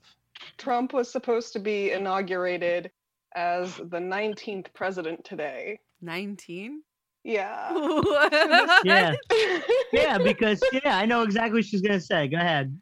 Trump was supposed to be inaugurated as the 19th president today. 19? Yeah. [laughs] yeah, [laughs] yeah, because yeah, I know exactly what she's gonna say. Go ahead.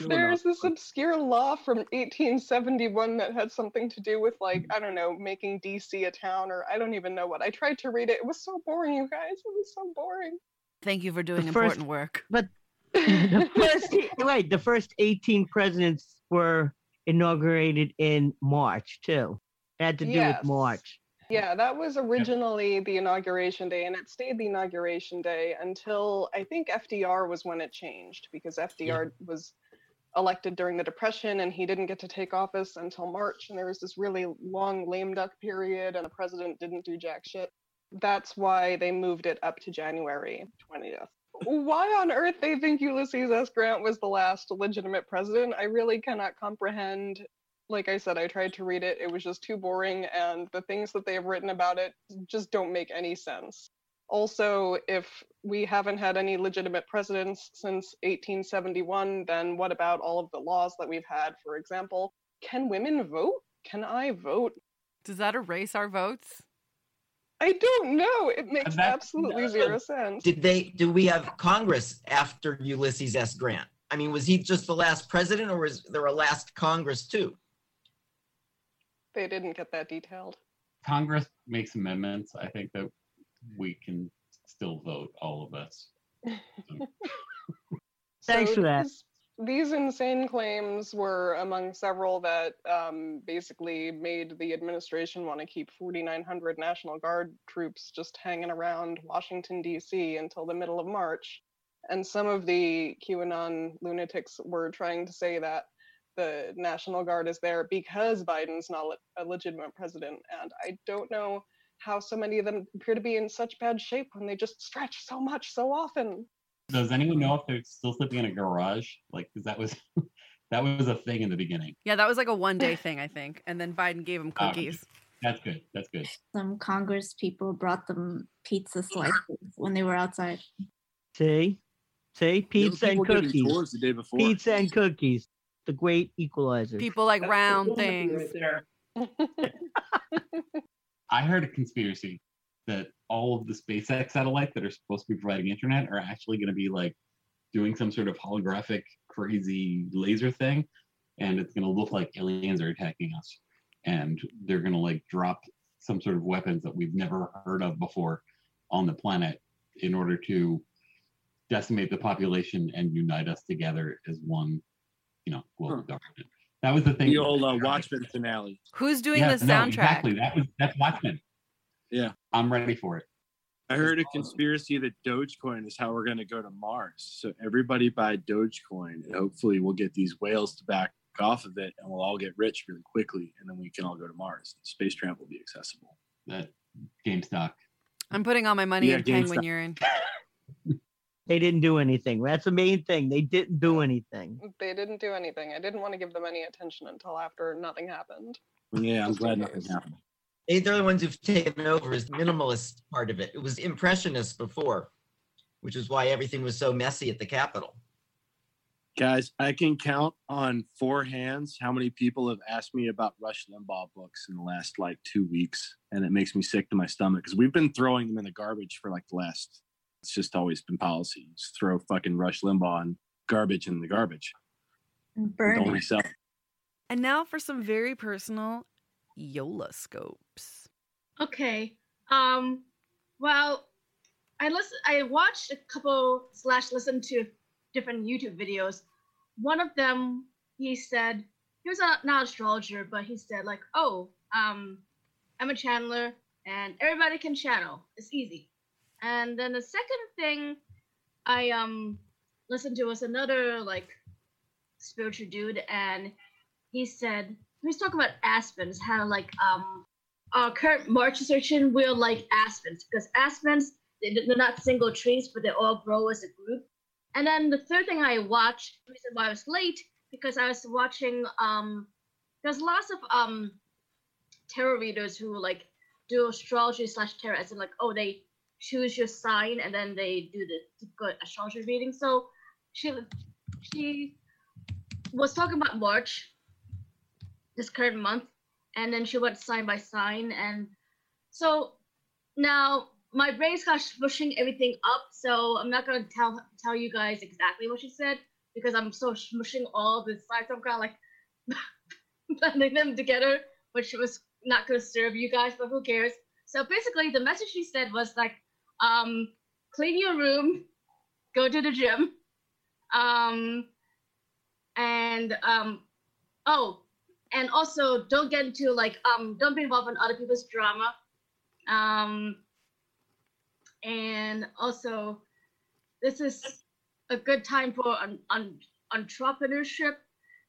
There's this obscure law from 1871 that had something to do with like I don't know making DC a town or I don't even know what. I tried to read it. It was so boring, you guys. It was so boring. Thank you for doing first- important work. But [laughs] the first, wait, the first 18 presidents were inaugurated in March too. It had to do Yes. with March. Yeah, that was originally the inauguration day, and it stayed the inauguration day until I think FDR was when it changed because FDR was elected during the Depression and he didn't get to take office until March, and there was this really long lame duck period, and the president didn't do jack shit. That's why they moved it up to January 20th. Why on earth they think Ulysses S. Grant was the last legitimate president, I really cannot comprehend like I said, I tried to read it. It was just too boring, and the things that they have written about it just don't make any sense. Also, if we haven't had any legitimate presidents since 1871, then what about all of the laws that we've had? For example, can women vote? Can I vote? Does that erase our votes? I don't know. It makes that- absolutely zero sense. Did they? Do we have Congress after Ulysses S. Grant? I mean, was he just the last president, or was there a last Congress too? They didn't get that detailed. Congress makes amendments. I think that we can still vote, all of us. [laughs] Thanks for that. These, these insane claims were among several that um, basically made the administration want to keep 4,900 National Guard troops just hanging around Washington, D.C. until the middle of March. And some of the QAnon lunatics were trying to say that the National Guard is there because Biden's not a legitimate president. And I don't know how so many of them appear to be in such bad shape when they just stretch so much so often. Does anyone know if they're still sleeping in a garage? Like, because that was [laughs] that was a thing in the beginning. Yeah, that was like a one day [laughs] thing, I think. And then Biden gave them Ah, cookies. That's good. That's good. Some Congress people brought them pizza slices when they were outside. See, see, pizza and cookies. tours the day before. Pizza and cookies, the great equalizer. People like round things. [laughs] I heard a conspiracy that all of the SpaceX satellites that are supposed to be providing internet are actually going to be like doing some sort of holographic crazy laser thing and it's going to look like aliens are attacking us. And they're going to like drop some sort of weapons that we've never heard of before on the planet in order to decimate the population and unite us together as one you know global government. That was the thing The old uh, Watchmen finale. Who's doing Yeah, the no, soundtrack? exactly that was that's watchmen Yeah. i'm ready for it I heard a conspiracy that Dogecoin is how we're going to go to Mars. So everybody buy Dogecoin, and hopefully we'll get these whales to back off of it, and we'll all get rich really quickly, and then we can all go to Mars. Space travel will be accessible. That GameStop. I'm putting all my money Yeah, in Penguin GameStop. Urine. [laughs] They didn't do anything. That's the main thing. They didn't do anything. They didn't do anything. I didn't want to give them any attention until after nothing happened. Yeah, I'm glad nothing happened. They, they're the ones who've taken over as minimalist part of it. It was impressionist before, which is why everything was so messy at the Capitol. Guys, I can count on four hands how many people have asked me about Rush Limbaugh books in the last like two weeks, and it makes me sick to my stomach because we've been throwing them in the garbage for like the last. It's just always been policy. Just throw fucking Rush Limbaugh and garbage in the garbage. Burn Don't it. resell. And now for some very personal Yola scopes. Okay. Um. Well, I listen. I watched a couple slash listened to different YouTube videos. One of them, he said he was a, not an astrologer, but he said like, "Oh, um, I'm a channeler, and everybody can channel. It's easy." And then the second thing I um listened to was another like spiritual dude, and he said was talk about aspens, how like um our current March section we're like aspens because aspens they- they're not single trees, but they all grow as a group. And then the third thing I watched, the reason why I was late, because I was watching um there's lots of um tarot readers who like do astrology slash tarot as in like oh they choose your sign and then they do the typical astrology reading. So she she was talking about March, this current month, and then she went sign by sign, and so now my brain's kind of smushing everything up. So I'm not gonna tell tell you guys exactly what she said because I'm so smushing all the signs. I'm kind of like [laughs] blending them together, which was not gonna serve you guys, but who cares? So basically, the message she said was like, um, clean your room, go to the gym, um, and um, oh, and also don't get into like um, don't be involved in other people's drama, um, and also this is a good time for un- un- entrepreneurship.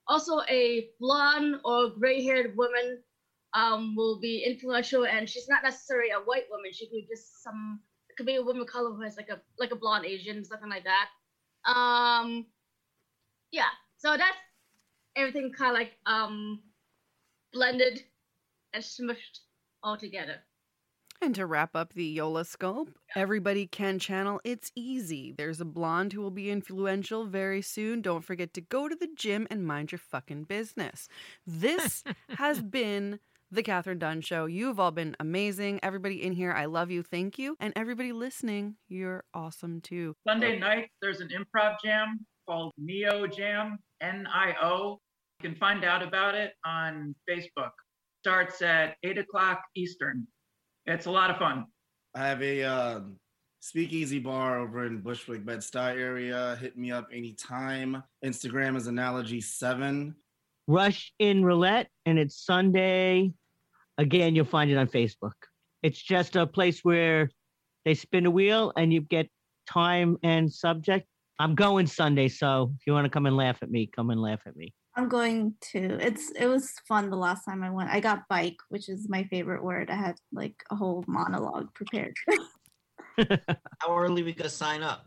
Also, a blonde or gray-haired woman um, will be influential, and she's not necessarily a white woman. She could be just some. Could be a woman of color who has like a like a blonde Asian, something like that. Um, yeah. So that's everything kind of like um blended and smushed all together. And to wrap up the Yola scope, everybody can channel. It's easy. There's a blonde who will be influential very soon. Don't forget to go to the gym and mind your fucking business. This [laughs] has been the Catherine Dunn Show. You've all been amazing. Everybody in here, I love you. Thank you. And everybody listening, you're awesome too. Sunday night, there's an improv jam called Neo Jam, N I O. You can find out about it on Facebook. Starts at 8 o'clock Eastern. It's a lot of fun. I have a um, speakeasy bar over in Bushwick, Bed-Stuy area. Hit me up anytime. Instagram is analogy7. Russian Roulette, and it's Sunday. Again, you'll find it on Facebook. It's just a place where they spin a wheel and you get time and subject. I'm going Sunday, so if you want to come and laugh at me, come and laugh at me. I'm going to. It's it was fun the last time I went. I got bike, which is my favorite word. I had like a whole monologue prepared. [laughs] How early we gotta sign up?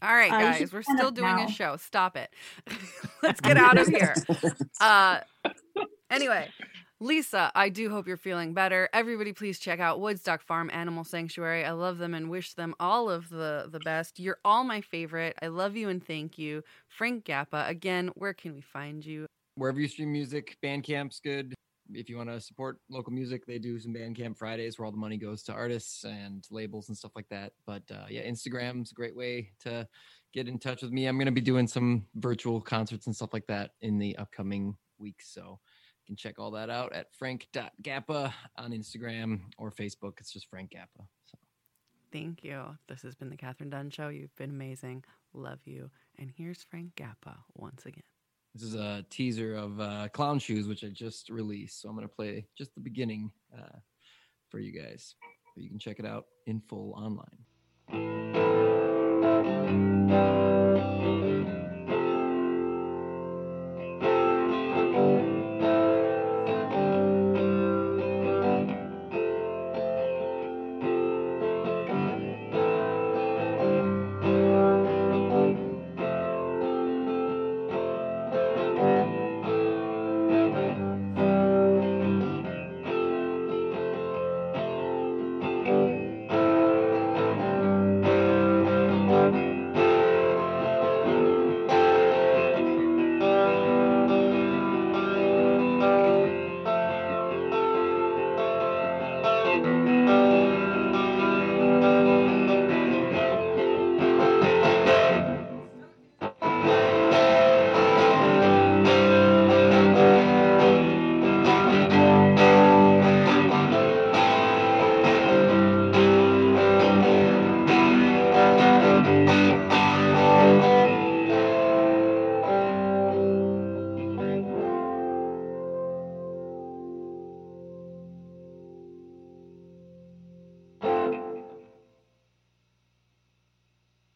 All right, Uh, you guys, should we're sign still up doing now. a show. Stop it. [laughs] Let's [laughs] get out of here. Uh, anyway, Lisa, I do hope you're feeling better. Everybody, please check out Woodstock Farm Animal Sanctuary. I love them and wish them all of the the best. You're all my favorite. I love you and thank you, Frank Gappa. Again, where can we find you? Wherever you stream music, Bandcamp's good. If you want to support local music, they do some Bandcamp Fridays where all the money goes to artists and labels and stuff like that. But uh, yeah, Instagram's a great way to get in touch with me. I'm going to be doing some virtual concerts and stuff like that in the upcoming weeks. So can check all that out at frank.gappa on Instagram or Facebook. It's just Frank Gappa. So Thank you. This has been the Catherine Dunn Show. You've been amazing. Love you. And here's Frank Gappa once again. this is a teaser of uh, Clown Shoes, which I just released. So I'm going to play just the beginning uh, for you guys. But you can check it out in full online.